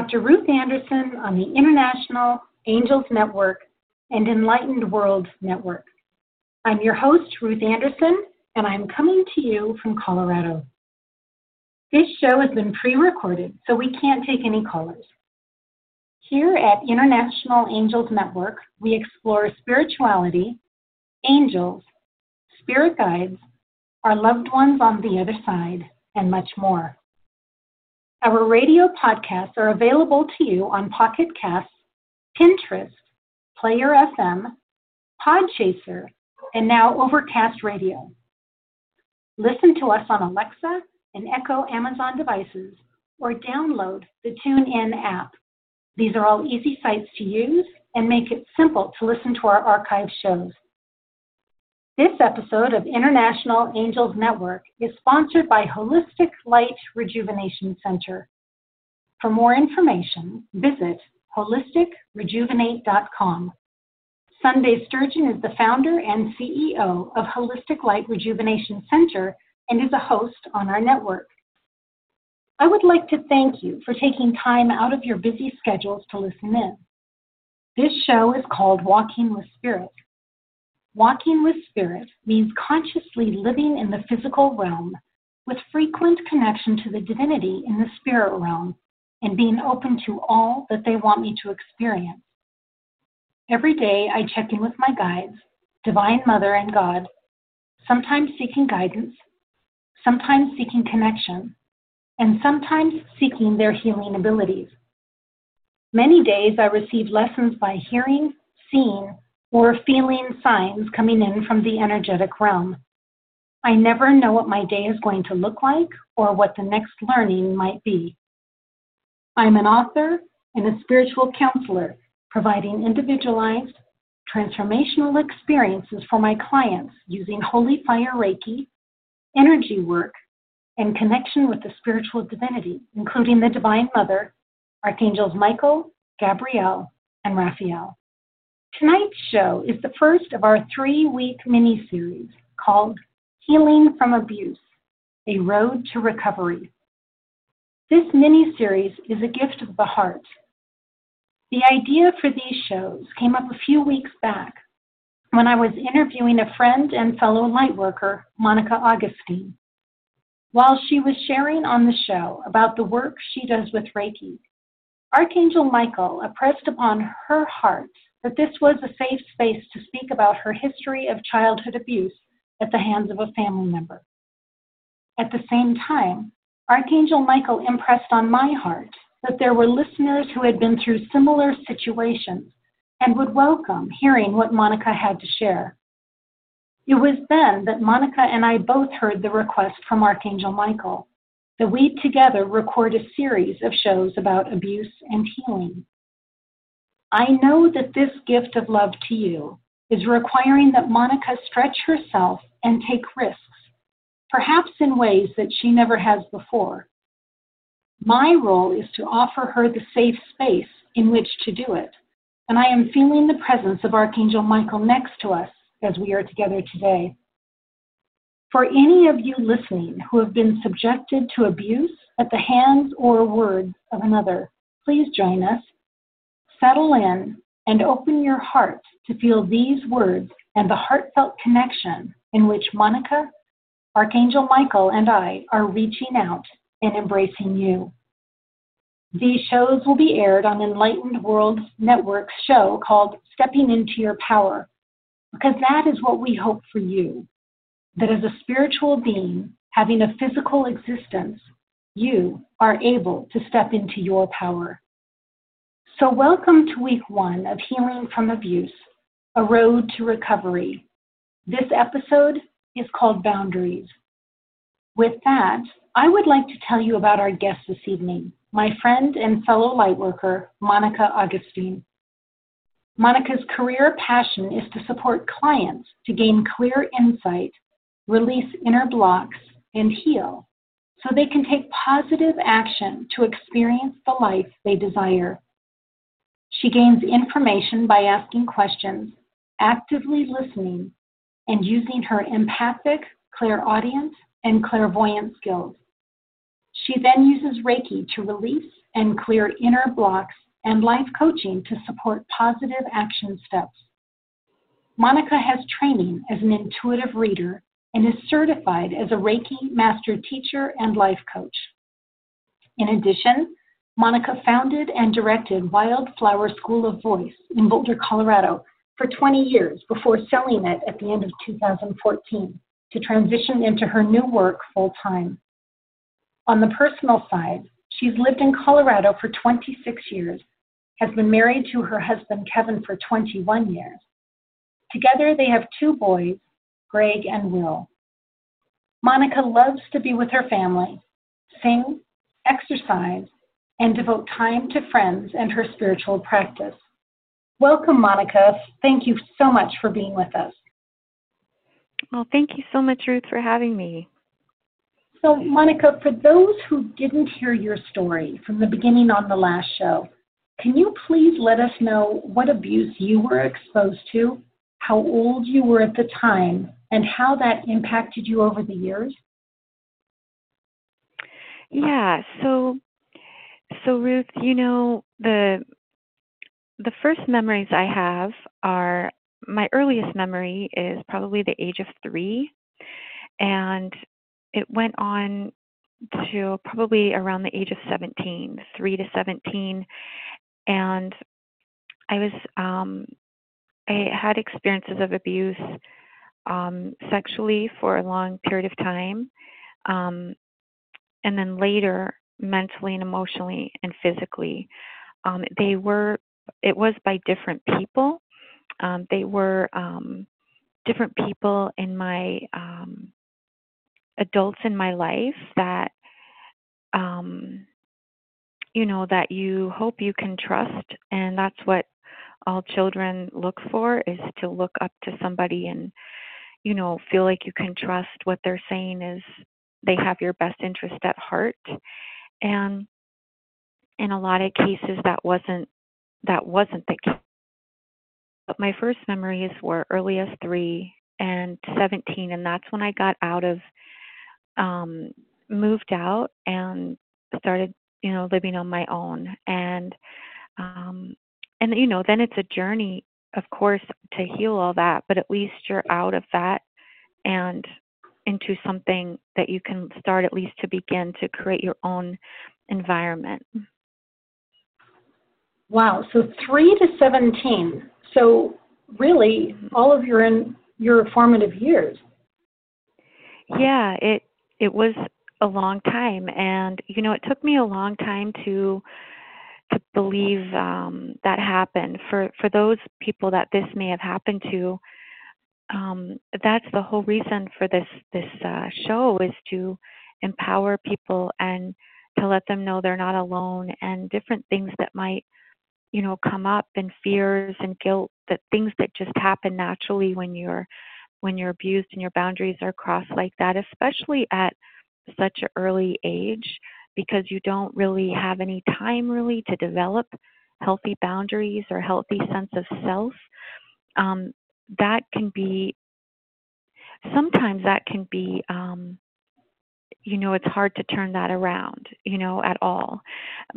Dr. Ruth Anderson on the International Angels Network and Enlightened World Network. I'm your host, Ruth Anderson, and I'm coming to you from Colorado. This show has been pre recorded, so we can't take any callers. Here at International Angels Network, we explore spirituality, angels, spirit guides, our loved ones on the other side, and much more. Our radio podcasts are available to you on Pocket Casts, Pinterest, Player FM, Podchaser, and now Overcast Radio. Listen to us on Alexa and Echo Amazon devices or download the TuneIn app. These are all easy sites to use and make it simple to listen to our archive shows. This episode of International Angels Network is sponsored by Holistic Light Rejuvenation Center. For more information, visit holisticrejuvenate.com. Sunday Sturgeon is the founder and CEO of Holistic Light Rejuvenation Center and is a host on our network. I would like to thank you for taking time out of your busy schedules to listen in. This show is called Walking with Spirit. Walking with Spirit means consciously living in the physical realm with frequent connection to the divinity in the spirit realm and being open to all that they want me to experience. Every day I check in with my guides, Divine Mother and God, sometimes seeking guidance, sometimes seeking connection, and sometimes seeking their healing abilities. Many days I receive lessons by hearing, seeing, or feeling signs coming in from the energetic realm. I never know what my day is going to look like or what the next learning might be. I'm an author and a spiritual counselor, providing individualized, transformational experiences for my clients using Holy Fire Reiki, energy work, and connection with the spiritual divinity, including the Divine Mother, Archangels Michael, Gabriel, and Raphael. Tonight's show is the first of our three week mini series called Healing from Abuse A Road to Recovery. This mini series is a gift of the heart. The idea for these shows came up a few weeks back when I was interviewing a friend and fellow lightworker, Monica Augustine. While she was sharing on the show about the work she does with Reiki, Archangel Michael impressed upon her heart that this was a safe space to speak about her history of childhood abuse at the hands of a family member. At the same time, Archangel Michael impressed on my heart that there were listeners who had been through similar situations and would welcome hearing what Monica had to share. It was then that Monica and I both heard the request from Archangel Michael that we together record a series of shows about abuse and healing. I know that this gift of love to you is requiring that Monica stretch herself and take risks, perhaps in ways that she never has before. My role is to offer her the safe space in which to do it, and I am feeling the presence of Archangel Michael next to us as we are together today. For any of you listening who have been subjected to abuse at the hands or words of another, please join us settle in and open your heart to feel these words and the heartfelt connection in which Monica, Archangel Michael, and I are reaching out and embracing you. These shows will be aired on Enlightened World Network's show called Stepping into Your Power, because that is what we hope for you. That as a spiritual being having a physical existence, you are able to step into your power. So, welcome to week one of Healing from Abuse A Road to Recovery. This episode is called Boundaries. With that, I would like to tell you about our guest this evening, my friend and fellow lightworker, Monica Augustine. Monica's career passion is to support clients to gain clear insight, release inner blocks, and heal so they can take positive action to experience the life they desire. She gains information by asking questions, actively listening, and using her empathic, clairaudience, and clairvoyant skills. She then uses Reiki to release and clear inner blocks and life coaching to support positive action steps. Monica has training as an intuitive reader and is certified as a Reiki master teacher and life coach. In addition, Monica founded and directed Wildflower School of Voice in Boulder, Colorado for 20 years before selling it at the end of 2014 to transition into her new work full time. On the personal side, she's lived in Colorado for 26 years, has been married to her husband Kevin for 21 years. Together, they have two boys, Greg and Will. Monica loves to be with her family, sing, exercise, and devote time to friends and her spiritual practice. Welcome, Monica. Thank you so much for being with us. Well, thank you so much, Ruth, for having me. So, Monica, for those who didn't hear your story from the beginning on the last show, can you please let us know what abuse you were exposed to, how old you were at the time, and how that impacted you over the years? Yeah, so so Ruth, you know, the the first memories I have are my earliest memory is probably the age of 3 and it went on to probably around the age of 17, 3 to 17 and I was um I had experiences of abuse um, sexually for a long period of time, um, and then later mentally and emotionally and physically. Um, they were it was by different people. Um, they were um, different people in my um, adults in my life that um, you know that you hope you can trust, and that's what all children look for is to look up to somebody and you know feel like you can trust what they're saying is they have your best interest at heart and in a lot of cases that wasn't that wasn't the case. But my first memories were early as 3 and 17 and that's when I got out of um moved out and started you know living on my own. And um and you know then it's a journey of course to heal all that but at least you're out of that and into something that you can start at least to begin to create your own environment wow so 3 to 17 so really mm-hmm. all of your in your formative years yeah it it was a long time and you know it took me a long time to to believe um, that happened. For for those people that this may have happened to, um, that's the whole reason for this this uh, show is to empower people and to let them know they're not alone and different things that might you know come up and fears and guilt that things that just happen naturally when you're when you're abused and your boundaries are crossed like that especially at such an early age because you don't really have any time really to develop healthy boundaries or healthy sense of self. Um, that can be sometimes that can be um, you know it's hard to turn that around you know at all.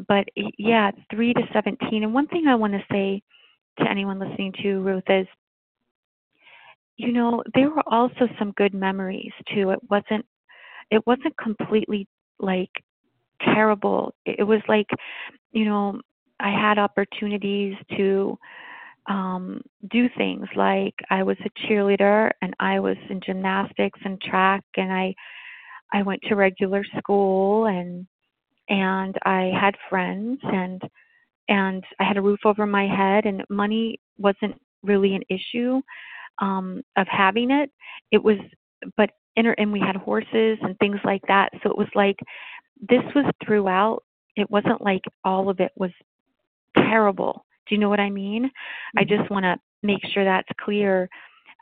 But yeah 3 to 17 and one thing i want to say to anyone listening to ruth is you know there were also some good memories too. It wasn't it wasn't completely like terrible. It was like, you know, I had opportunities to um do things like I was a cheerleader and I was in gymnastics and track and I I went to regular school and and I had friends and and I had a roof over my head and money wasn't really an issue um of having it. It was but inter- and we had horses and things like that. So it was like this was throughout. It wasn't like all of it was terrible. Do you know what I mean? Mm-hmm. I just want to make sure that's clear.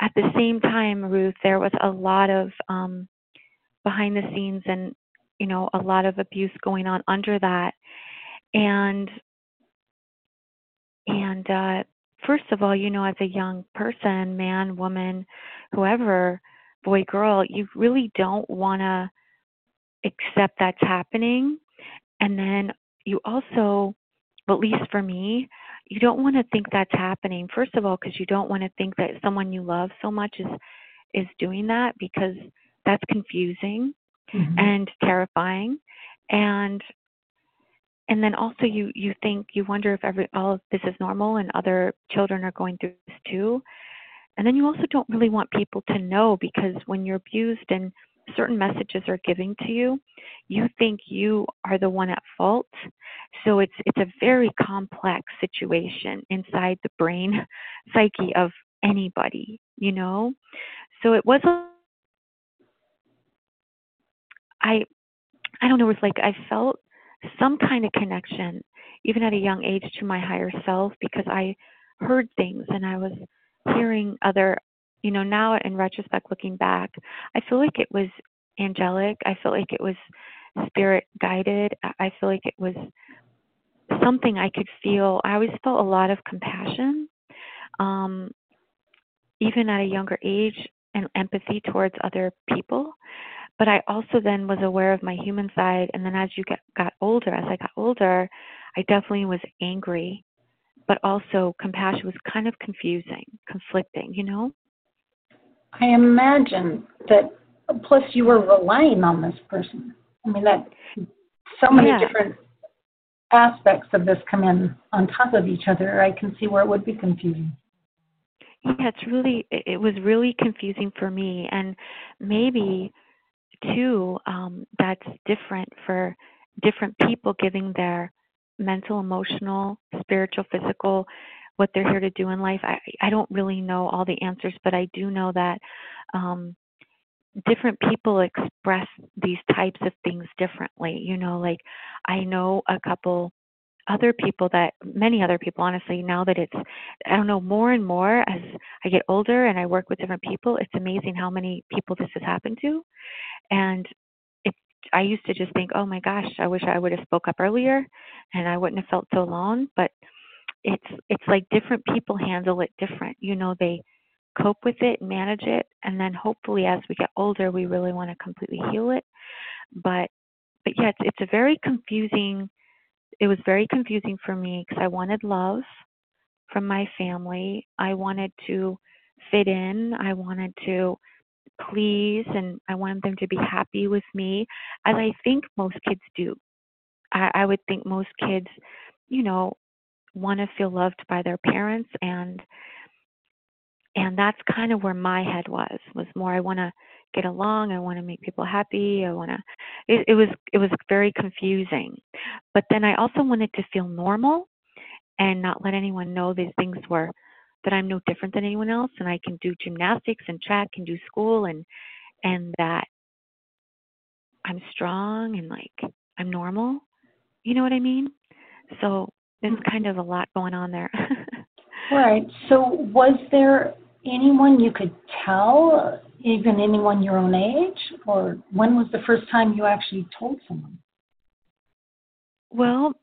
At the same time, Ruth, there was a lot of um, behind the scenes and you know a lot of abuse going on under that, and and uh, first of all, you know, as a young person, man, woman, whoever, boy, girl, you really don't want to accept that's happening. And then you also, at least for me, you don't want to think that's happening. First of all, because you don't want to think that someone you love so much is is doing that because that's confusing mm-hmm. and terrifying. And and then also you you think you wonder if every all of this is normal and other children are going through this too and then you also don't really want people to know because when you're abused and certain messages are given to you you think you are the one at fault. So it's it's a very complex situation inside the brain psyche of anybody you know? So it was a i i don't know it was like i felt some kind of connection, even at a young age, to my higher self because I heard things and I was hearing other, you know, now in retrospect, looking back, I feel like it was angelic. I feel like it was spirit guided. I feel like it was something I could feel. I always felt a lot of compassion, um, even at a younger age, and empathy towards other people but I also then was aware of my human side. And then as you get, got older, as I got older, I definitely was angry, but also compassion was kind of confusing, conflicting, you know? I imagine that, plus you were relying on this person. I mean, that so many yeah. different aspects of this come in on top of each other. I can see where it would be confusing. Yeah, it's really, it was really confusing for me. And maybe too um, that's different for different people giving their mental, emotional, spiritual, physical, what they're here to do in life. I, I don't really know all the answers, but I do know that um, different people express these types of things differently. You know, like I know a couple other people that many other people honestly now that it's i don't know more and more as i get older and i work with different people it's amazing how many people this has happened to and it, I used to just think, oh my gosh, I wish I would have spoke up earlier, and I wouldn't have felt so alone. But it's it's like different people handle it different. You know, they cope with it, manage it, and then hopefully as we get older, we really want to completely heal it. But but yeah, it's it's a very confusing. It was very confusing for me because I wanted love from my family. I wanted to fit in. I wanted to please and I wanted them to be happy with me, as I think most kids do. I, I would think most kids, you know, want to feel loved by their parents and and that's kind of where my head was was more i want to get along i want to make people happy i want to it, it was it was very confusing but then i also wanted to feel normal and not let anyone know these things were that I'm no different than anyone else and I can do gymnastics and track and do school and and that I'm strong and like I'm normal. You know what I mean? So there's kind of a lot going on there. right. So was there anyone you could tell, even anyone your own age, or when was the first time you actually told someone? Well,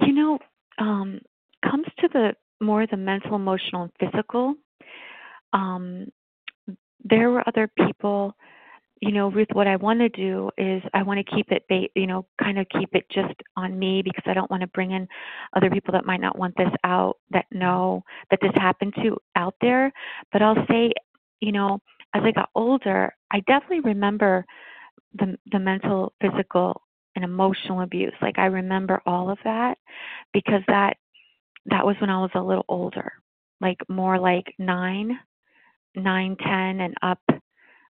you know, um, comes to the more the mental, emotional, and physical. Um, there were other people, you know, Ruth. What I want to do is I want to keep it, ba- you know, kind of keep it just on me because I don't want to bring in other people that might not want this out that know that this happened to out there. But I'll say, you know, as I got older, I definitely remember the the mental, physical, and emotional abuse. Like I remember all of that because that that was when I was a little older, like more like nine, nine, ten, and up,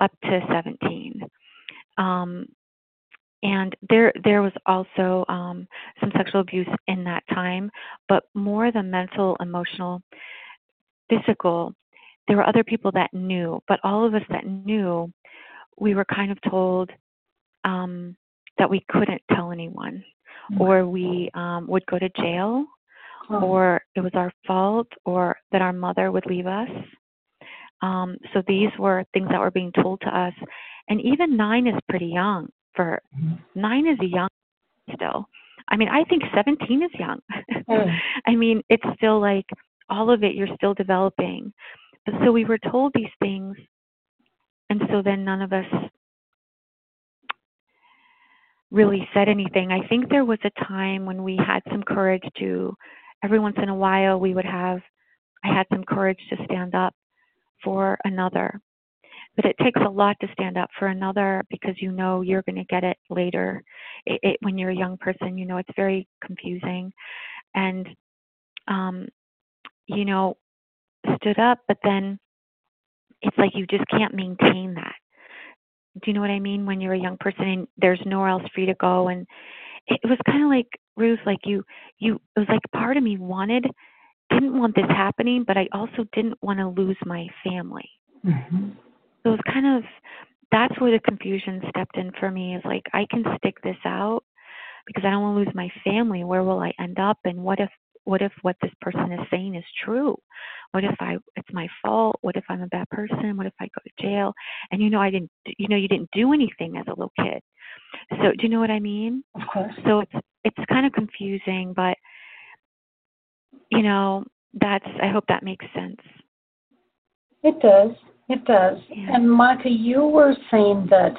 up to seventeen. Um, and there, there was also um, some sexual abuse in that time, but more the mental, emotional, physical. There were other people that knew, but all of us that knew, we were kind of told um, that we couldn't tell anyone, mm. or we um, would go to jail oh. or it was our fault, or that our mother would leave us. Um, so these were things that were being told to us. And even nine is pretty young. For nine is young still. I mean, I think 17 is young. Mm. I mean, it's still like all of it, you're still developing. But so we were told these things, and so then none of us really said anything. I think there was a time when we had some courage to every once in a while we would have I had some courage to stand up for another. But it takes a lot to stand up for another because you know you're going to get it later. It, it, when you're a young person, you know it's very confusing, and um, you know, stood up, but then it's like you just can't maintain that. Do you know what I mean? When you're a young person and there's nowhere else for you to go, and it was kind of like Ruth, like you, you. It was like part of me wanted, didn't want this happening, but I also didn't want to lose my family. Mm-hmm. So it was kind of that's where the confusion stepped in for me. Is like I can stick this out because I don't want to lose my family. Where will I end up? And what if what if what this person is saying is true? What if I it's my fault? What if I'm a bad person? What if I go to jail? And you know I didn't you know you didn't do anything as a little kid. So do you know what I mean? Of course. So it's it's kind of confusing, but you know, that's I hope that makes sense. It does. It does. Yeah. And Monica, you were saying that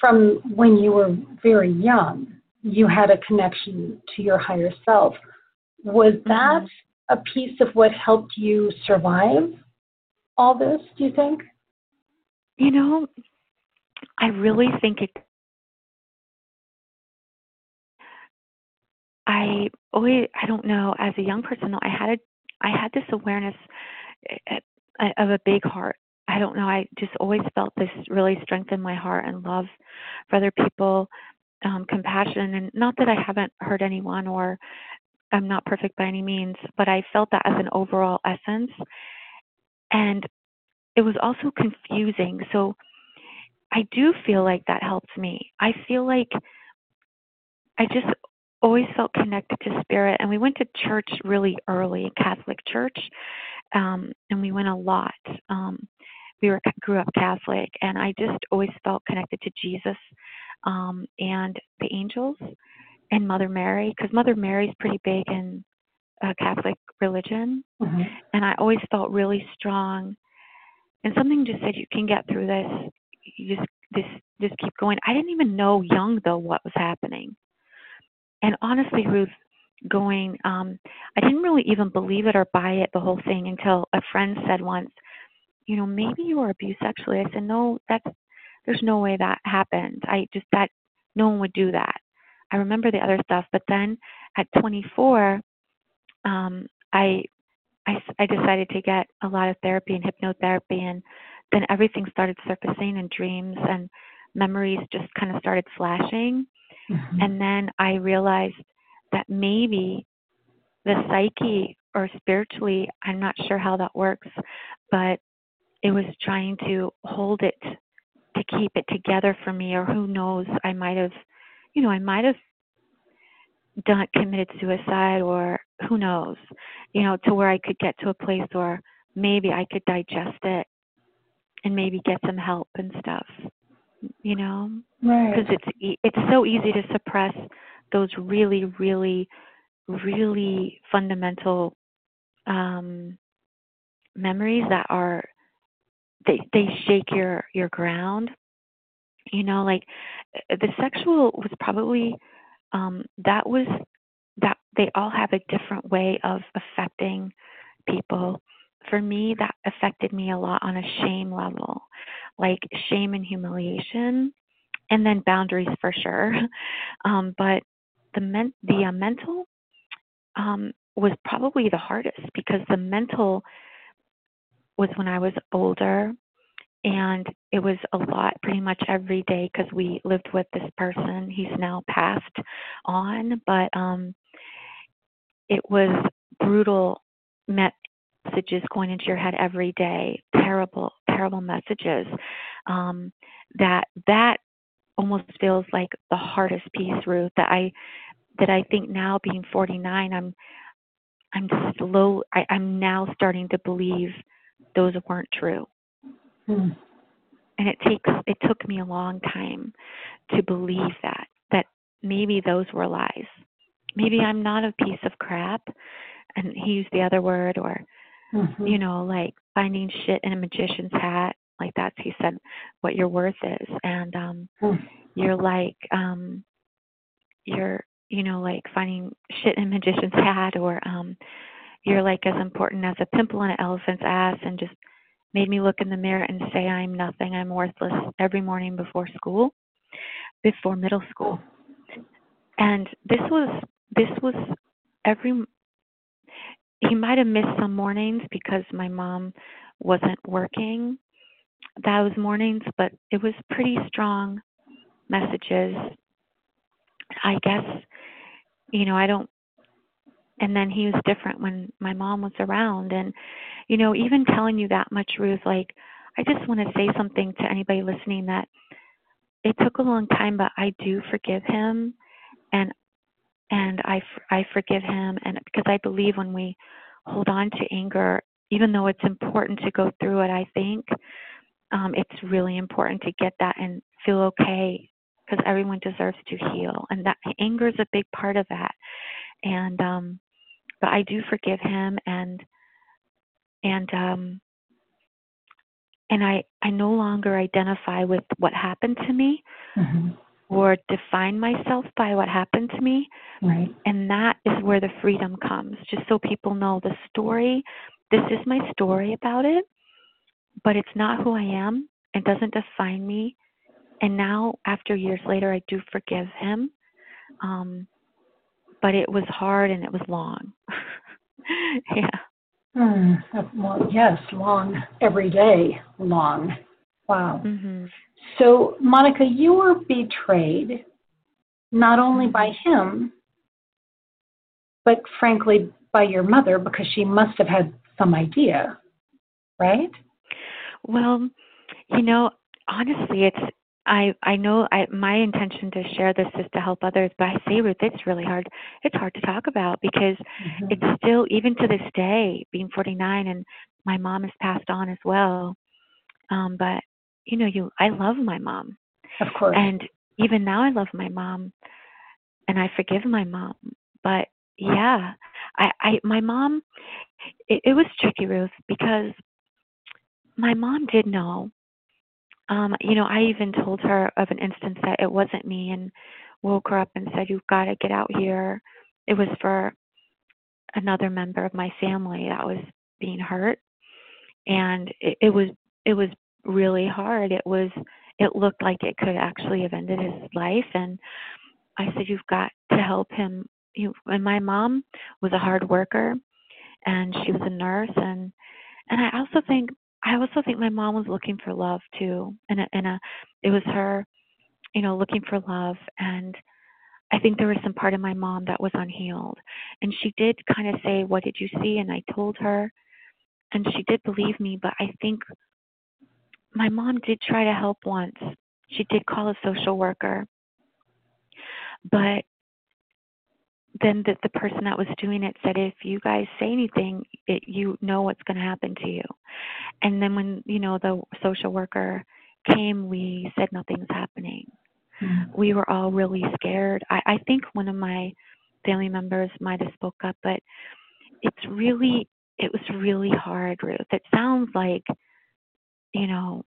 from when you were very young, you had a connection to your higher self. Was that mm-hmm. a piece of what helped you survive all this, do you think? You know, I really think it. I always, I don't know, as a young person, I had a, I had this awareness eh, eh, of a big heart. I don't know, I just always felt this really strength in my heart and love for other people, um, compassion. And not that I haven't hurt anyone or I'm not perfect by any means, but I felt that as an overall essence. And it was also confusing. So I do feel like that helps me. I feel like I just always felt connected to spirit and we went to church really early catholic church um and we went a lot um we were grew up catholic and i just always felt connected to jesus um and the angels and Mother Mary because Mother Mary's pretty big in uh, Catholic religion, mm-hmm. and I always felt really strong. And something just said, "You can get through this. You just this just keep going." I didn't even know young though what was happening, and honestly, Ruth, going, um, I didn't really even believe it or buy it the whole thing until a friend said once, "You know, maybe you were abused sexually." I said, "No, that's there's no way that happened. I just that no one would do that." I remember the other stuff, but then at 24, um, I, I I decided to get a lot of therapy and hypnotherapy, and then everything started surfacing and dreams and memories just kind of started flashing, mm-hmm. and then I realized that maybe the psyche or spiritually, I'm not sure how that works, but it was trying to hold it to keep it together for me, or who knows, I might have you know, I might have done committed suicide or who knows, you know, to where I could get to a place where maybe I could digest it and maybe get some help and stuff, you know, because right. it's it's so easy to suppress those really, really, really fundamental um, memories that are they they shake your your ground you know? Like uh, the sexual was probably um that was that they all have a different way of affecting people. For me that affected me a lot on a shame level like shame and humiliation and then boundaries for sure. Um but the men the uh, mental um was probably the hardest because the mental was when I was older and it was a lot pretty much every day because we lived with this person. He's now passed on but um it was brutal messages going into your head every day terrible terrible messages um that that almost feels like the hardest piece ruth that i that i think now being 49 i'm i'm slow I, i'm now starting to believe those weren't true Hmm. And it takes it took me a long time to believe that that maybe those were lies. Maybe I'm not a piece of crap and he used the other word or mm-hmm. you know, like finding shit in a magician's hat. Like that's he said what your worth is. And um hmm. you're like um you're you know like finding shit in a magician's hat or um you're like as important as a pimple on an elephant's ass and just made me look in the mirror and say I'm nothing, I'm worthless every morning before school, before middle school. And this was this was every he might have missed some mornings because my mom wasn't working those mornings, but it was pretty strong messages. I guess, you know, I don't, and then he was different when my mom was around. And, you know, even telling you that much, Ruth, like, I just want to say something to anybody listening that it took a long time, but I do forgive him. And and I, I forgive him and because I believe when we hold on to anger even though it's important to go through it I think um, it's really important to get that and feel okay because everyone deserves to heal and that anger is a big part of that and um but i do forgive him and and um and i i no longer identify with what happened to me mm-hmm. Or define myself by what happened to me right and that is where the freedom comes just so people know the story this is my story about it but it's not who I am. It doesn't define me. And now, after years later, I do forgive him. Um, but it was hard and it was long. yeah. Mm, well, yes, long every day, long. Wow. Mm-hmm. So, Monica, you were betrayed not only by him, but frankly by your mother because she must have had some idea, right? Well, you know, honestly, it's I I know I my intention to share this is to help others, but I say Ruth, it's really hard. It's hard to talk about because mm-hmm. it's still even to this day, being 49, and my mom has passed on as well. Um, but you know, you I love my mom, of course, and even now I love my mom, and I forgive my mom. But yeah, I I my mom, it, it was tricky, Ruth, because my mom did know. Um, you know, I even told her of an instance that it wasn't me and woke her up and said, You've got to get out here. It was for another member of my family that was being hurt. And it, it was it was really hard. It was it looked like it could actually have ended his life and I said, You've got to help him you and my mom was a hard worker and she was a nurse and and I also think I also think my mom was looking for love too, and a, and a, it was her, you know, looking for love. And I think there was some part of my mom that was unhealed, and she did kind of say, "What did you see?" And I told her, and she did believe me. But I think my mom did try to help once. She did call a social worker, but then the, the person that was doing it said, if you guys say anything, it, you know what's going to happen to you. And then when you know the social worker came, we said nothing's happening. Mm-hmm. We were all really scared. I, I think one of my family members might have spoke up, but it's really it was really hard, Ruth. It sounds like, you know,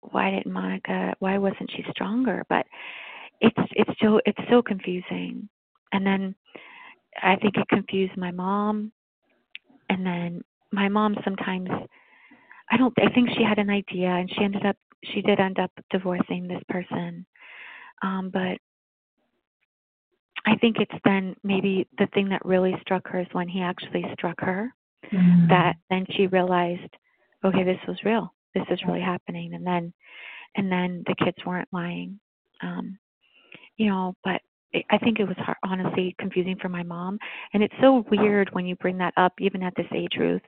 why didn't Monica? Why wasn't she stronger? But it's it's so it's so confusing and then I think it confused my mom. And then my mom sometimes, I don't, I think she had an idea and she ended up, she did end up divorcing this person. Um, but I think it's then maybe the thing that really struck her is when he actually struck her, mm-hmm. that then she realized, okay, this was real. This is really happening. And then, and then the kids weren't lying. Um, you know, but I think it was honestly confusing for my mom. And it's so weird when you bring that up, even at this age, Ruth,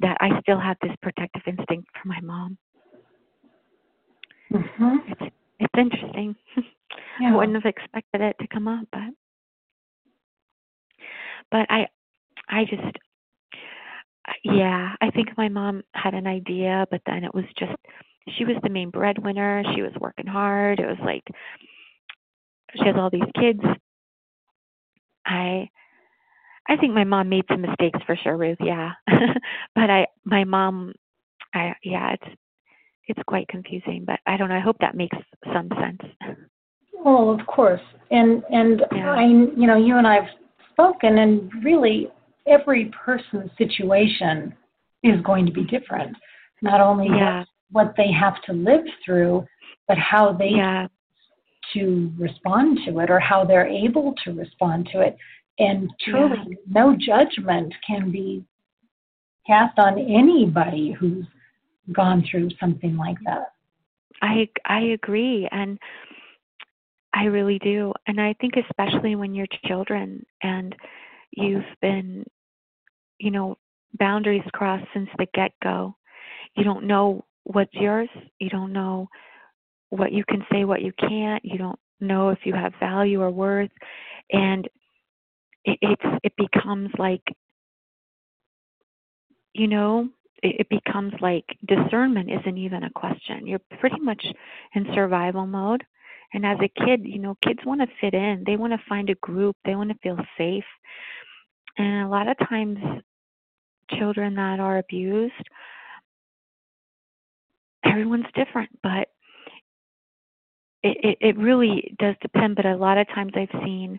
that I still have this protective instinct for my mom. Mm-hmm. It's it's interesting. Yeah. I wouldn't have expected it to come up, but but I I just yeah, I think my mom had an idea, but then it was just she was the main breadwinner. She was working hard. It was like she has all these kids. I I think my mom made some mistakes for sure, Ruth, yeah. but I my mom I yeah, it's it's quite confusing, but I don't know. I hope that makes some sense. Well, of course. And and yeah. I you know, you and I've spoken and really every person's situation is going to be different. Not only yeah. what, they have to live through, but how they yeah. to respond to it or how they're able to respond to it. And truly yeah. no judgment can be cast on anybody who's gone through something like that. I I agree and I really do. And I think especially when you're children and you've been you know boundaries crossed since the get-go. You don't know what's yours. You don't know what you can say, what you can't. You don't know if you have value or worth and it, it's it becomes like you know it, becomes like discernment isn't even a question. You're pretty much in survival mode. And as a kid, you know, kids want to fit in. They want to find a group. They want to feel safe. And a lot of times, children that are abused, everyone's different, but it, it, it really does depend. But a lot of times I've seen,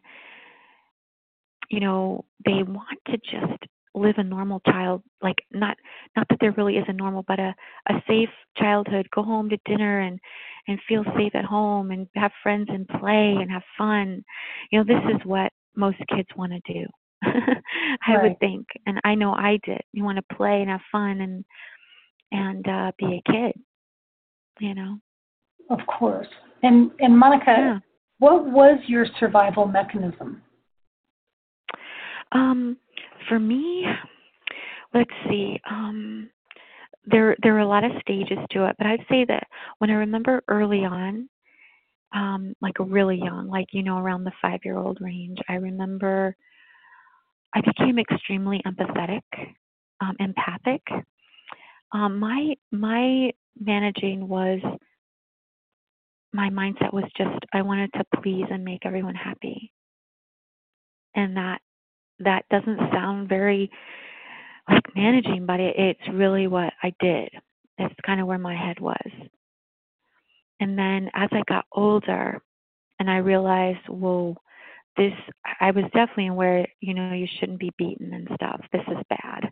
you know, they want to just live a normal child like not not that there really is a normal but a a safe childhood go home to dinner and and feel safe at home and have friends and play and have fun you know this is what most kids want to do i right. would think and i know i did you want to play and have fun and and uh be a kid you know of course and and monica yeah. what was your survival mechanism um for me, let's see. Um, there there are a lot of stages to it, but I'd say that when I remember early on, um, like really young, like you know around the five year old range, I remember I became extremely empathetic, um, empathic. Um, my my managing was my mindset was just I wanted to please and make everyone happy, and that that doesn't sound very like managing, but it, it's really what I did. It's kind of where my head was. And then as I got older and I realized, whoa, this, I was definitely aware, you know, you shouldn't be beaten and stuff. This is bad.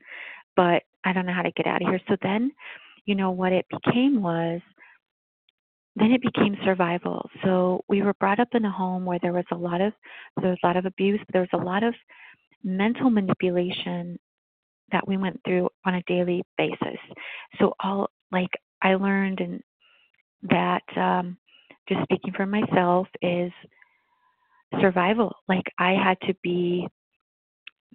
But I don't know how to get out of here. So then, you know, what it became was, then it became survival. So we were brought up in a home where there was a lot of there was a lot of abuse, there was a lot of mental manipulation that we went through on a daily basis. So all like I learned and that um just speaking for myself is survival. Like I had to be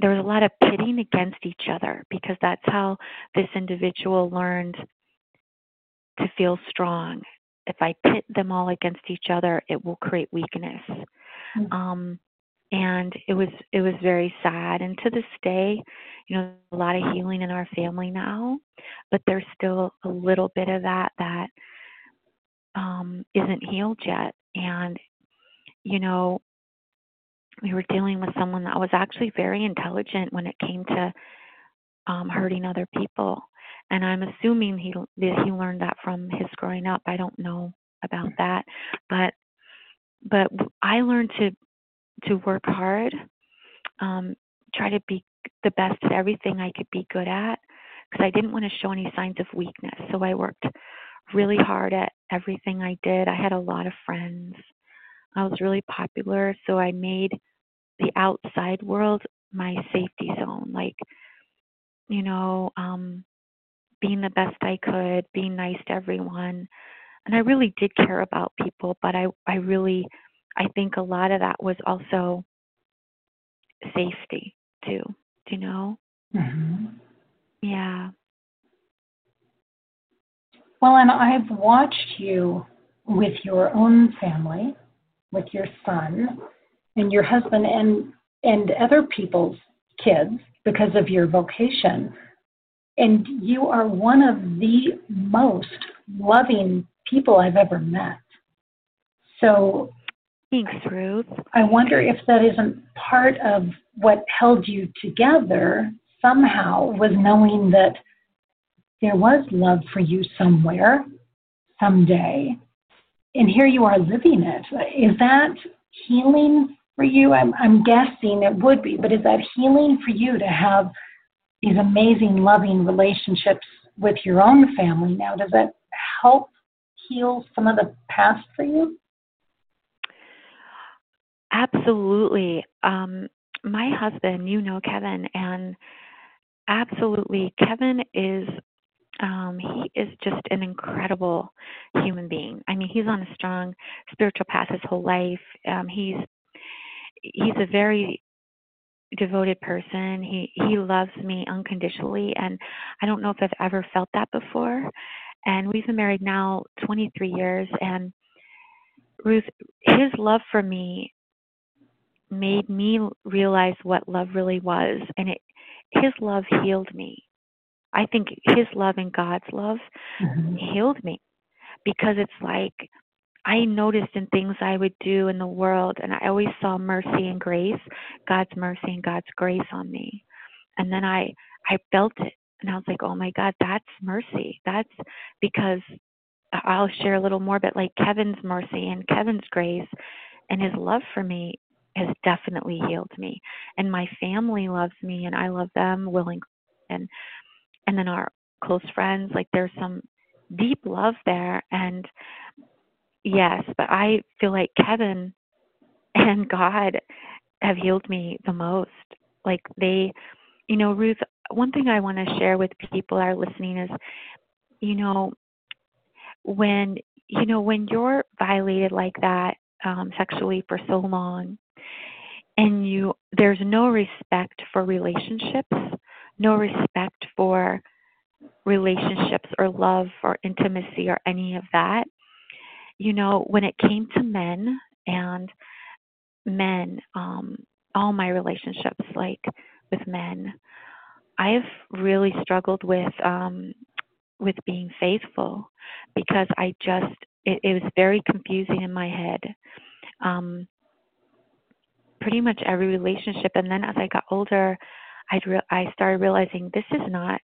there was a lot of pitting against each other because that's how this individual learned to feel strong. If I pit them all against each other, it will create weakness. Mm-hmm. Um, and it was it was very sad and to this day you know a lot of healing in our family now but there's still a little bit of that that um isn't healed yet and you know we were dealing with someone that was actually very intelligent when it came to um hurting other people and i'm assuming he that he learned that from his growing up i don't know about that but but i learned to to work hard, um, try to be the best at everything I could be good at because I didn't want to show any signs of weakness. So I worked really hard at everything I did. I had a lot of friends. I was really popular, so I made the outside world my safety zone. Like, you know, um, being the best I could, being nice to everyone. And I really did care about people, but I, I really I think a lot of that was also safety too. Do you know? Mm-hmm. Yeah. Well, and I've watched you with your own family, with your son and your husband and and other people's kids because of your vocation. And you are one of the most loving people I've ever met. So Thanks, Ruth. I wonder if that isn't part of what held you together somehow was knowing that there was love for you somewhere, someday, and here you are living it. Is that healing for you? I'm, I'm guessing it would be, but is that healing for you to have these amazing, loving relationships with your own family now? Does that help heal some of the past for you? Absolutely. Um, my husband, you know Kevin, and absolutely, Kevin is um, he is just an incredible human being. I mean, he's on a strong spiritual path his whole life. Um, he's he's a very devoted person. He he loves me unconditionally, and I don't know if I've ever felt that before. And we've been married now 23 years, and Ruth, his love for me made me realize what love really was, and it his love healed me I think His love and God's love mm-hmm. healed me because it's like I noticed in things I would do in the world, and I always saw mercy and grace, God's mercy and God's grace on me. And then I I felt it, and I was like, oh my God, that's mercy. That's because I'll share a little more, but like Kevin's mercy and Kevin's grace and his love for me has definitely healed me. And my family loves me, and I love them willingly. and and then our close friends like there's some deep love there. And yes but i feel like kevin and god have healed me the most. Like they you know ruth one thing i want to share with people that are listening is you know when you know when you're violated like that um sexually for so long and you there's no respect for relationships no respect for relationships or love or intimacy or any of that. You know, when it came to men and men, um, all my relationships, like with men, I've really struggled with um, with being faithful because I just it, it was very confusing in my head. Um, pretty much every relationship, and then as I got older, I'd re- I started realizing this is not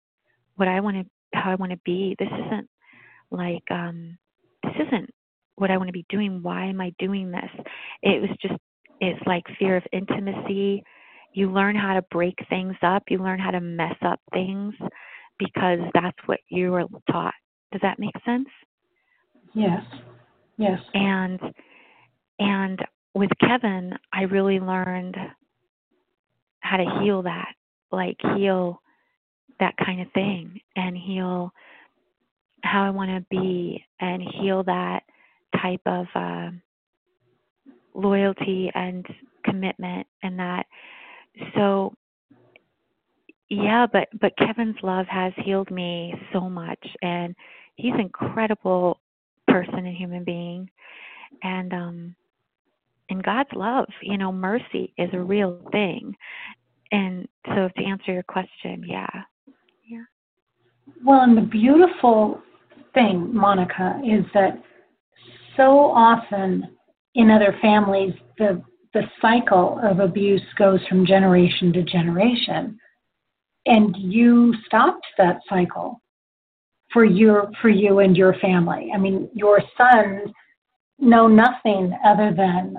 what I want to how I want to be. This isn't like um this isn't what I want to be doing. Why am I doing this? It was just it's like fear of intimacy. You learn how to break things up. You learn how to mess up things because that's what you were taught. Does that make sense? Yes. Yes. And and with Kevin, I really learned how to heal that like heal that kind of thing and heal how I want to be and heal that type of uh, loyalty and commitment and that. So yeah but but kevin's love has healed me so much and he's an incredible person and human being. And um and god's love you know mercy is a real thing and so to answer your question, yeah. Yeah. Well, and the beautiful thing, Monica, is that so often in other families the the cycle of abuse goes from generation to generation. And you stopped that cycle for your for you and your family. I mean, your sons know nothing other than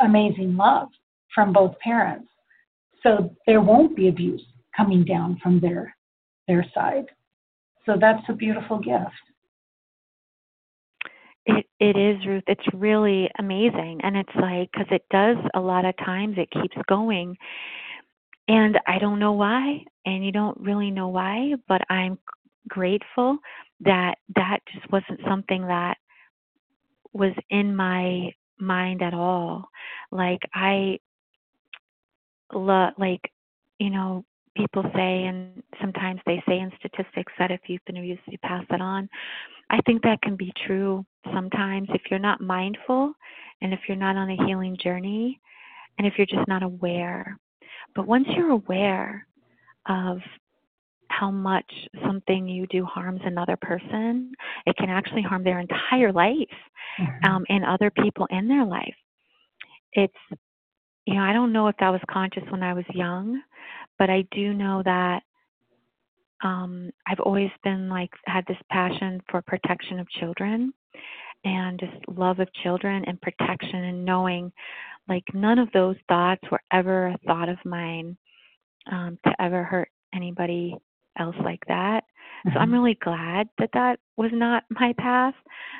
amazing love from both parents so there won't be abuse coming down from their their side. So that's a beautiful gift. It it is Ruth. It's really amazing, and it's like because it does a lot of times it keeps going, and I don't know why, and you don't really know why, but I'm grateful that that just wasn't something that was in my mind at all. Like I lo- like you know people say and sometimes they say in statistics that if you've been abused you pass it on. I think that can be true sometimes. If you're not mindful and if you're not on a healing journey and if you're just not aware. But once you're aware of how much something you do harms another person it can actually harm their entire life mm-hmm. um, and other people in their life. It's you know, I don't know if that was conscious when I was young, but I do know that um, I've always been like had this passion for protection of children, and just love of children and protection and knowing like none of those thoughts were ever a thought of mine um, to ever hurt anybody else like that. Mm-hmm. So I'm mm-hmm. really glad that that was not my path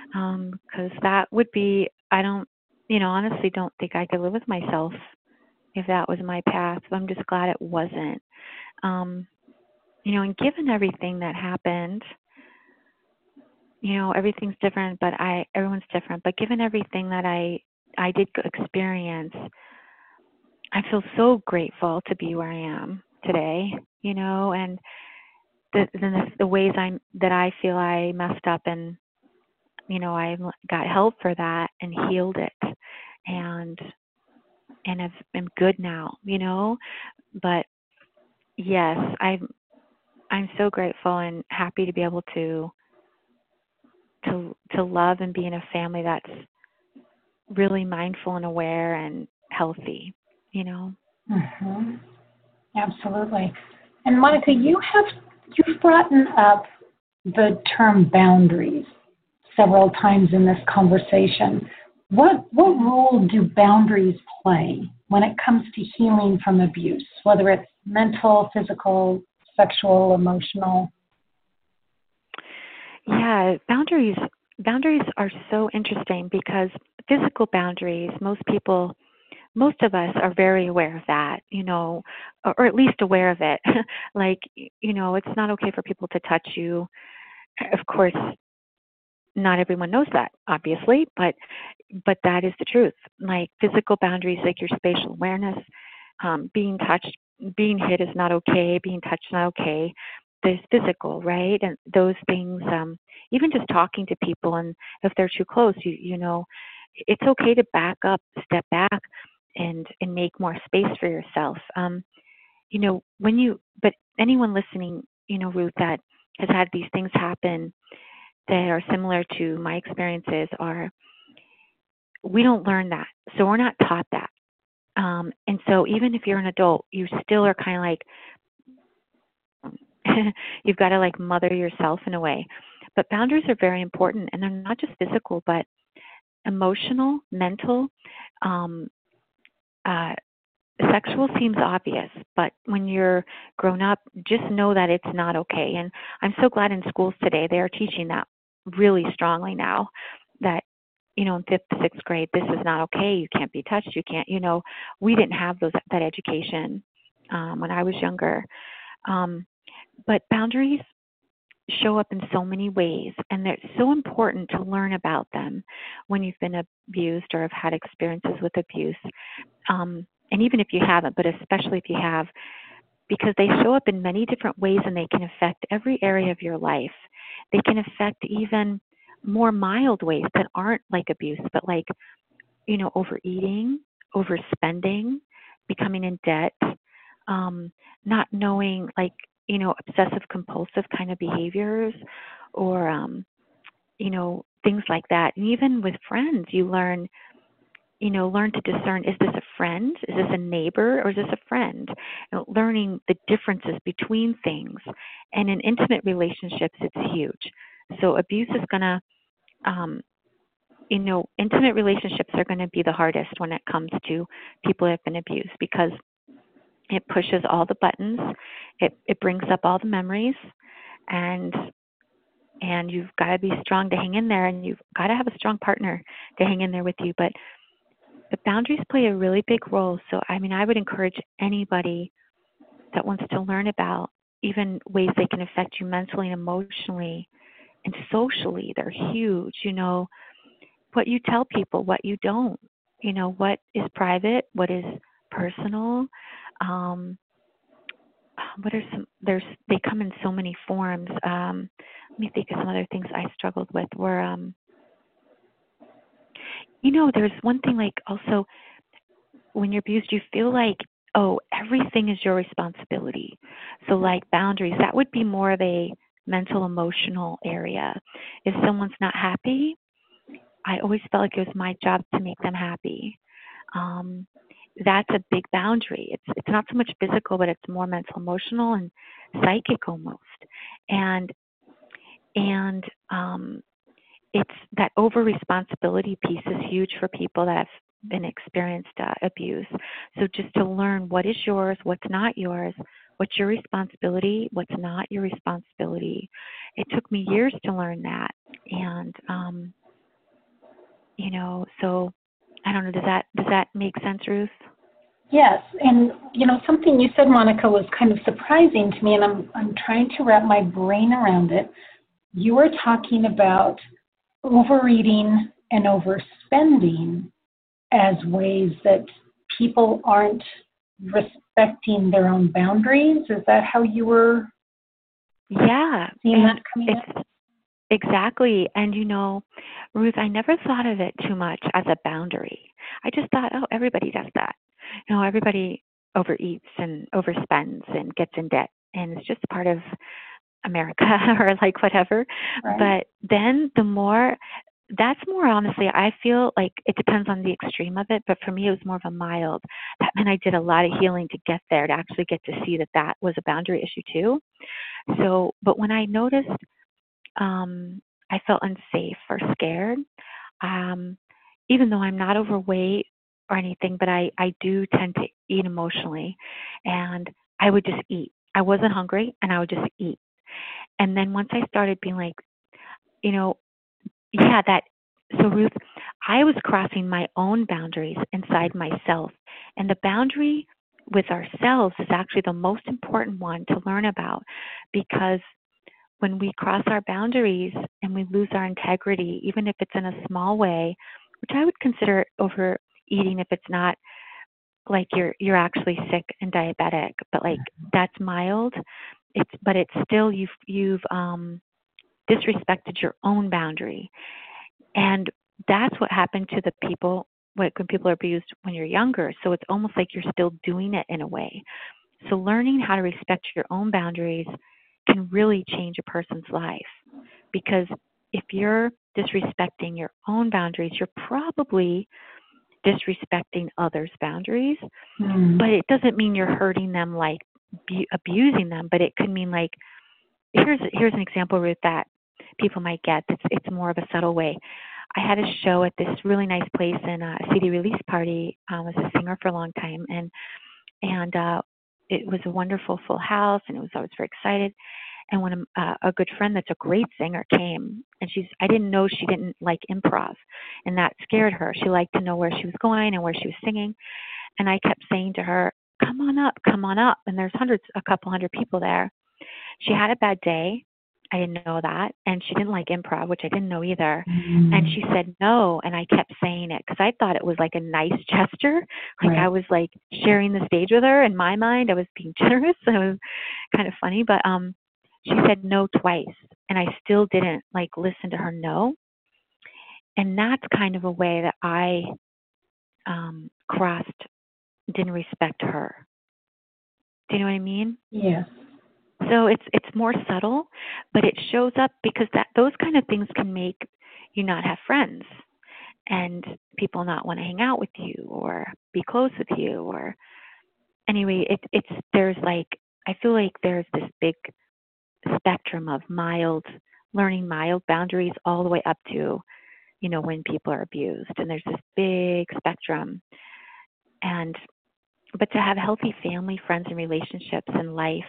because um, that would be, I don't, you know, honestly don't think I could live with myself if that was my path. So I'm just glad it wasn't. Um, you know, and given everything that happened, you know, everything's different, but I everyone's different. But given everything that I I did experience, I feel so grateful to be where I am today. You know, and the the, the ways I'm that I feel I messed up and you know I got help for that and healed it and and I've, I'm good now. You know, but yes, I'm I'm so grateful and happy to be able to to to love and be in a family that's really mindful and aware and healthy. You know. Mm-hmm. Absolutely. And Monica, you have You've brought up the term boundaries several times in this conversation. What, what role do boundaries play when it comes to healing from abuse, whether it's mental, physical, sexual, emotional? Yeah, boundaries boundaries are so interesting because physical boundaries, most people most of us are very aware of that, you know, or, or at least aware of it. like, you know, it's not okay for people to touch you. Of course, not everyone knows that, obviously, but but that is the truth. Like physical boundaries, like your spatial awareness, um, being touched, being hit is not okay. Being touched is not okay. There's physical, right? And those things, um, even just talking to people, and if they're too close, you you know, it's okay to back up, step back, and and make more space for yourself um you know when you but anyone listening you know ruth that has had these things happen that are similar to my experiences are we don't learn that so we're not taught that um and so even if you're an adult you still are kind of like you've got to like mother yourself in a way but boundaries are very important and they're not just physical but emotional mental um, uh, sexual seems obvious, but when you're grown up, just know that it's not okay. And I'm so glad in schools today they are teaching that really strongly now that you know in fifth sixth grade this is not okay you can't be touched you can't you know we didn't have those that education um, when i was younger. Um, but boundaries show up in so many ways and they're so important to learn about them when you've been abused or have had experiences with abuse. Um, and even if you haven't but especially if you have because they show up in many different ways and they can affect every area of your life. They can affect even more mild ways that aren't like abuse but like you know overeating overspending becoming in debt um, not knowing like you know obsessive compulsive kind of behaviors or um you know things like that. And even with friends you learn you know learn to discern is this a friend? Is this a neighbor? Or is this a friend? You know, learning the differences between things. And in intimate relationships it's huge so abuse is going to um you know intimate relationships are going to be the hardest when it comes to people who have been abused because it pushes all the buttons. It it brings up all the memories, and and you've got to be strong to hang in there, and you've got to have a strong partner to hang in there with you. But the boundaries play a really big role. So I mean, I would encourage anybody that wants to learn about even ways they can affect you mentally and emotionally and socially. They're huge. You know, what you tell people, what you don't. You know, what is private, what is personal um, what are some there's they come in so many forms um let me think of some other things i struggled with were um you know there's one thing like also when you're abused you feel like oh everything is your responsibility so like boundaries that would be more of a mental emotional area if someone's not happy i always felt like it was my job to make them happy um that's a big boundary. It's it's not so much physical, but it's more mental, emotional, and psychic almost. And and um, it's that over responsibility piece is huge for people that have been experienced uh, abuse. So just to learn what is yours, what's not yours, what's your responsibility, what's not your responsibility. It took me years to learn that, and um, you know, so I don't know. Does that does that make sense, Ruth? Yes, and you know something you said, Monica, was kind of surprising to me, and I'm I'm trying to wrap my brain around it. You were talking about overeating and overspending as ways that people aren't respecting their own boundaries. Is that how you were? Yeah, seeing that coming it's, up? Exactly. And you know, Ruth, I never thought of it too much as a boundary. I just thought, oh, everybody does that. You know, everybody overeats and overspends and gets in debt. And it's just part of America or like whatever. Right. But then the more that's more honestly, I feel like it depends on the extreme of it, but for me, it was more of a mild. That meant I did a lot of healing to get there, to actually get to see that that was a boundary issue too. So, but when I noticed um, I felt unsafe or scared. Um, even though I'm not overweight or anything, but I, I do tend to eat emotionally. And I would just eat. I wasn't hungry and I would just eat. And then once I started being like, you know, yeah, that, so Ruth, I was crossing my own boundaries inside myself. And the boundary with ourselves is actually the most important one to learn about because when we cross our boundaries and we lose our integrity, even if it's in a small way, which I would consider overeating if it's not like you're you're actually sick and diabetic, but like that's mild. It's but it's still you've you've um, disrespected your own boundary, and that's what happened to the people when people are abused when you're younger. So it's almost like you're still doing it in a way. So learning how to respect your own boundaries can really change a person's life. Because if you're disrespecting your own boundaries, you're probably disrespecting others' boundaries. Mm. But it doesn't mean you're hurting them like bu- abusing them, but it could mean like here's here's an example Ruth that people might get. It's it's more of a subtle way. I had a show at this really nice place in a CD release party. Um, I was a singer for a long time, and and uh, it was a wonderful full house and it was I was very excited. And when a, uh, a good friend that's a great singer came, and she's I didn't know she didn't like improv, and that scared her. She liked to know where she was going and where she was singing, and I kept saying to her, "Come on up, come on up." And there's hundreds, a couple hundred people there. She had a bad day, I didn't know that. And she didn't like improv, which I didn't know either. Mm. And she said no. And I kept saying it because I thought it was like a nice gesture. Like Right. I was like sharing the stage with her. In my mind, I was being generous. It was kind of funny. But um, she said no twice. And I still didn't like listen to her no. And that's kind of a way that I um, crossed, didn't respect her. Do you know what I mean? Yes. So it's it's more subtle, but it shows up because that those kind of things can make you not have friends and people not want to hang out with you or be close with you or anyway it it's there's like I feel like there's this big spectrum of mild learning mild boundaries all the way up to you know when people are abused and there's this big spectrum. And but to have healthy family friends and relationships in life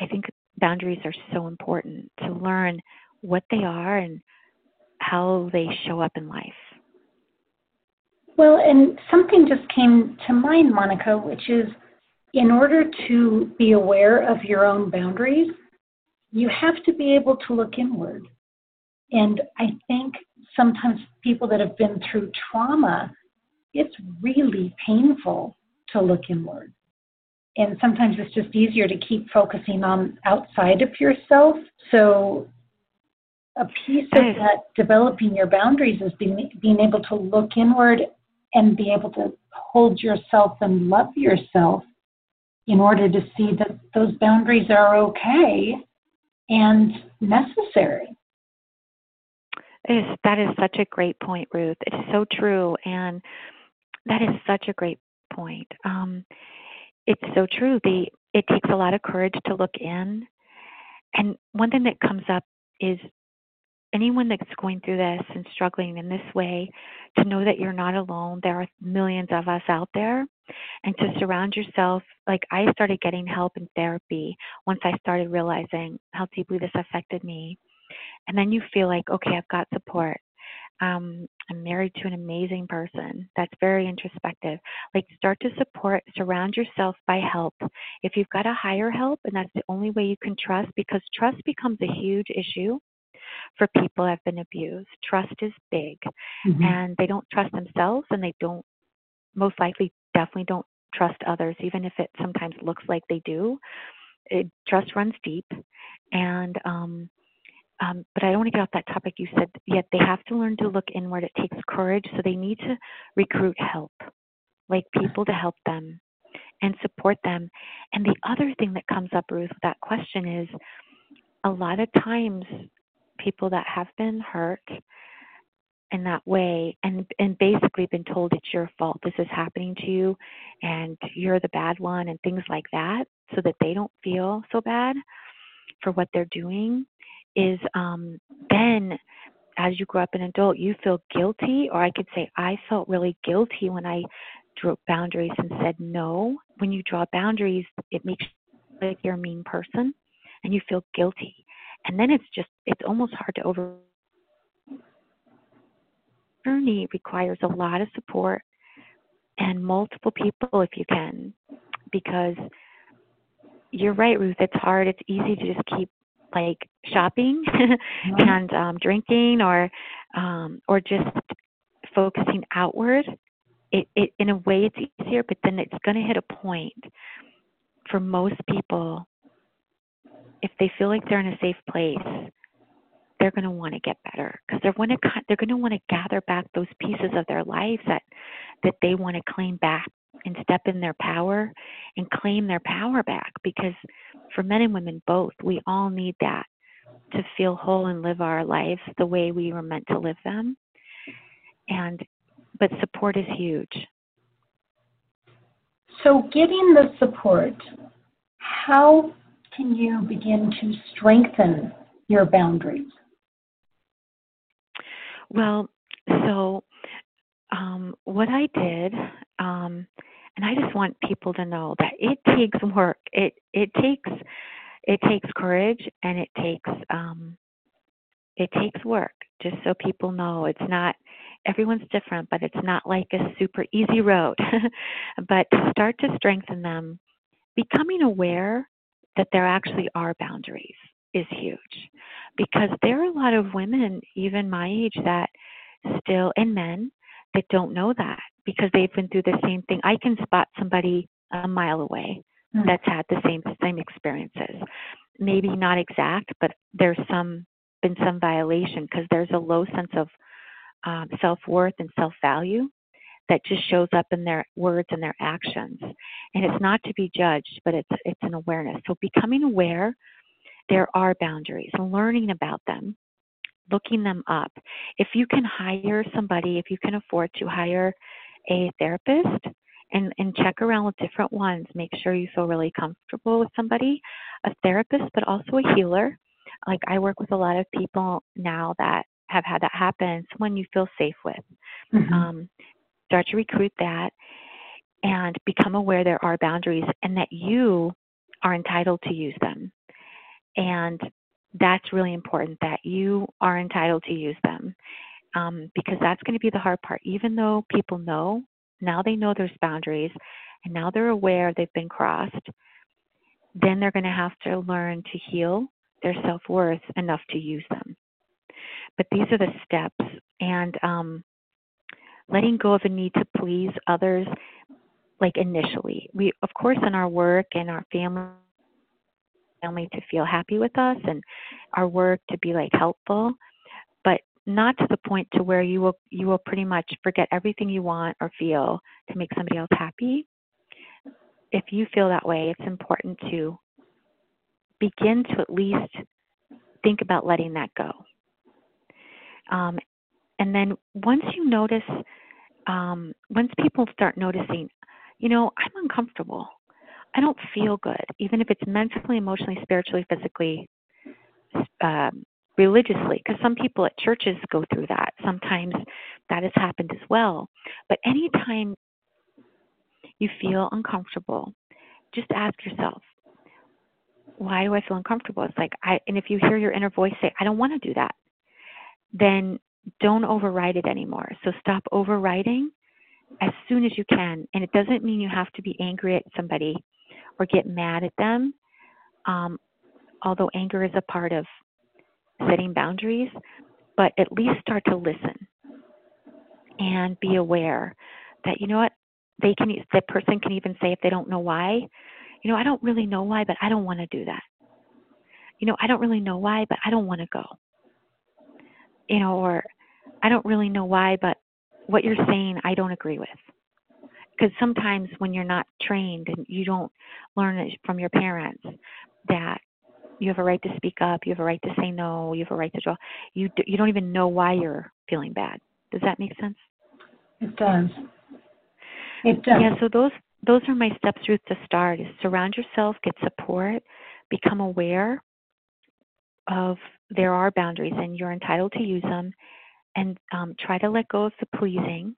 I think boundaries are so important to learn what they are and how they show up in life. Well, and something just came to mind, Monica, which is in order to be aware of your own boundaries, you have to be able to look inward. And I think sometimes people that have been through trauma, it's really painful to look inward. And sometimes it's just easier to keep focusing on outside of yourself. So a piece of that developing your boundaries is being, being able to look inward and be able to hold yourself and love yourself in order to see that those boundaries are okay and necessary. Is, that is such a great point, Ruth. It is so true, and that is such a great point. Um, it's so true. The it takes a lot of courage to look in, and one thing that comes up is anyone that's going through this and struggling in this way to know that you're not alone. There are millions of us out there. And to surround yourself, like I started getting help in therapy once I started realizing how deeply this affected me. And then you feel like, okay, I've got support. Um, I'm married to an amazing person that's very introspective. Like, start to support, surround yourself by help. If you've got a higher help, and that's the only way you can trust, because trust becomes a huge issue for people who have been abused. Trust is big, mm-hmm. and they don't trust themselves, and they don't, most likely, definitely don't trust others, even if it sometimes looks like they do. It, trust runs deep, and um, um, but I don't want to get off that topic. You said yet they have to learn to look inward. It takes courage, so they need to recruit help, like people to help them and support them. And the other thing that comes up, Ruth, with that question is a lot of times people that have been hurt in that way and and basically been told it's your fault this is happening to you and you're the bad one and things like that so that they don't feel so bad for what they're doing is um then as you grow up an adult you feel guilty or i could say i felt really guilty when i drew boundaries and said no. When you draw boundaries it makes you like you're a mean person and you feel guilty. And then it's just it's almost hard to over journey requires a lot of support and multiple people if you can because you're right ruth it's hard it's easy to just keep like shopping mm-hmm. and um drinking or um or just focusing outward it, it in a way it's easier but then it's going to hit a point for most people if they feel like they're in a safe place, they're going to want to get better because they're going to they're going to want to gather back those pieces of their lives that that they want to claim back and step in their power and claim their power back because for men and women both we all need that to feel whole and live our lives the way we were meant to live them and but support is huge so getting the support how can you begin to strengthen your boundaries? Well, so um, what I did, um, and I just want people to know that it takes work. It it takes it takes courage and it takes um, it takes work. Just so people know, it's not everyone's different, but it's not like a super easy road. but to start to strengthen them, becoming aware that there actually are boundaries is huge because there are a lot of women, even my age, that still, and men, that don't know that because they've been through the same thing. I can spot somebody a mile away mm-hmm. that's had the same same experiences. Maybe not exact, but there's some been some violation because there's a low sense of um, self worth and self value that just shows up in their words and their actions. And it's not to be judged, but it's it's an awareness. So becoming aware there are boundaries learning about them, looking them up. If you can hire somebody, if you can afford to hire a therapist and, and check around with different ones, make sure you feel really comfortable with somebody, a therapist, but also a healer. Like I work with a lot of people now that have had that happen, someone you feel safe with. Mm-hmm. Um, start to recruit that and become aware there are boundaries and that you are entitled to use them. And that's really important that you are entitled to use them um, because that's going to be the hard part. Even though people know, now they know there's boundaries and now they're aware they've been crossed, then they're going to have to learn to heal their self worth enough to use them. But these are the steps. And um, letting go of the need to please others like initially we of course in our work and our family family to feel happy with us and our work to be like helpful not to the point to where you will you will pretty much forget everything you want or feel to make somebody else happy if you feel that way it's important to begin to at least think about letting that go um, and then once you notice, um, once people start noticing, you know, I'm uncomfortable. I don't feel good, even if it's mentally, emotionally, spiritually, physically, um, religiously because some people at churches go through that. Sometimes that has happened as well. But anytime you feel uncomfortable, just ask yourself, why do I feel uncomfortable? It's like I and if you hear your inner voice say, I don't want to do that, then don't override it anymore. So stop overriding as soon as you can. And it doesn't mean you have to be angry at somebody or get mad at them. Um, although anger is a part of setting boundaries, but at least start to listen and be aware that you know what they can that person can even say if they don't know why you know i don't really know why but i don't want to do that. You know i don't really know why but i don't want to go. You know or i don't really know why but what you're saying i don't agree with. Because sometimes when you're not trained and you don't learn it from your parents that you have a right to speak up you have a right to say no you have a right to draw. You you don't even know why you're feeling bad. Does that make sense? It does. It does. Yeah so those those are my steps ruth to start is surround yourself get support become aware of there are boundaries and you're entitled to use them and um, try to let go of the pleasing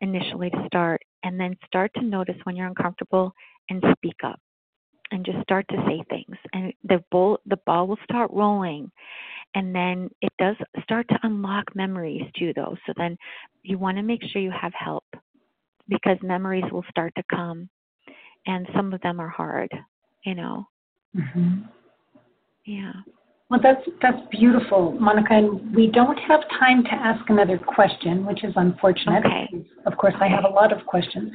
initially to start and then start to notice when you're uncomfortable and speak up and just start to say things and the ball the ball will start rolling. And then it does start to unlock memories too though. So then you want to make sure you have help because memories will start to come and some of them are hard you know? Mm-hmm. yeah. Well that's that's beautiful monica and we don't have time to ask another question which is unfortunate. Okay. of course i have a lot of questions.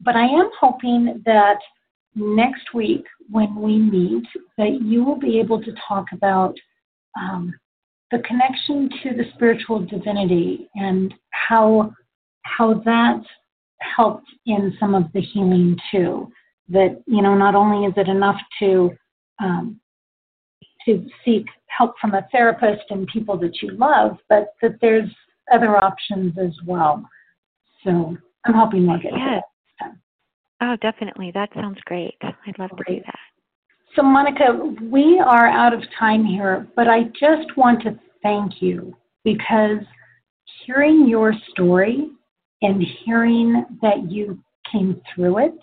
But i am hoping that next week when we meet that you will be able to talk about um, the connection to the spiritual divinity and how how that helped in some of the healing too. That you know, not only is it enough to um, to seek help from a therapist and people that you love, but that there's other options as well. So I'm hoping we'll get yes. Oh, definitely. That sounds great. I'd love to do that. So, Monica, we are out of time here, but I just want to thank you because hearing your story and hearing that you came through it,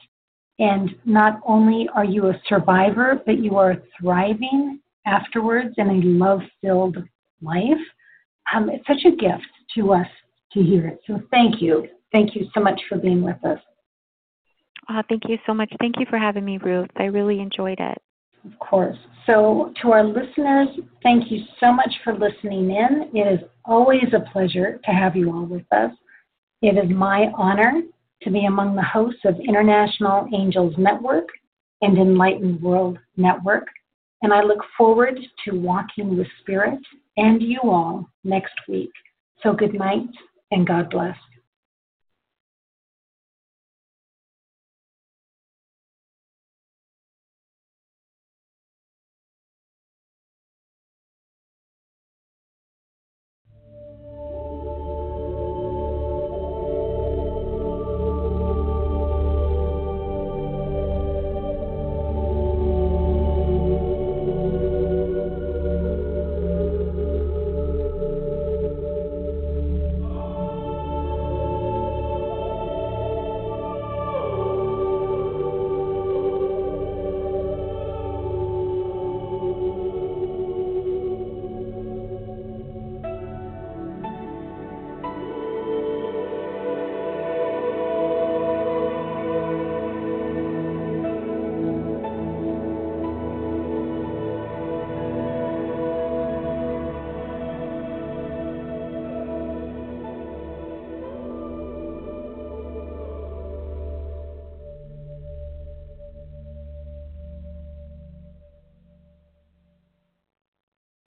and not only are you a survivor, but you are thriving afterwards in a love filled life, um, it's such a gift to us to hear it. So, thank you. Thank you so much for being with us. Oh, thank you so much. Thank you for having me, Ruth. I really enjoyed it. Of course. So, to our listeners, thank you so much for listening in. It is always a pleasure to have you all with us. It is my honor to be among the hosts of International Angels Network and Enlightened World Network, and I look forward to walking with Spirit and you all next week. So, good night and God bless.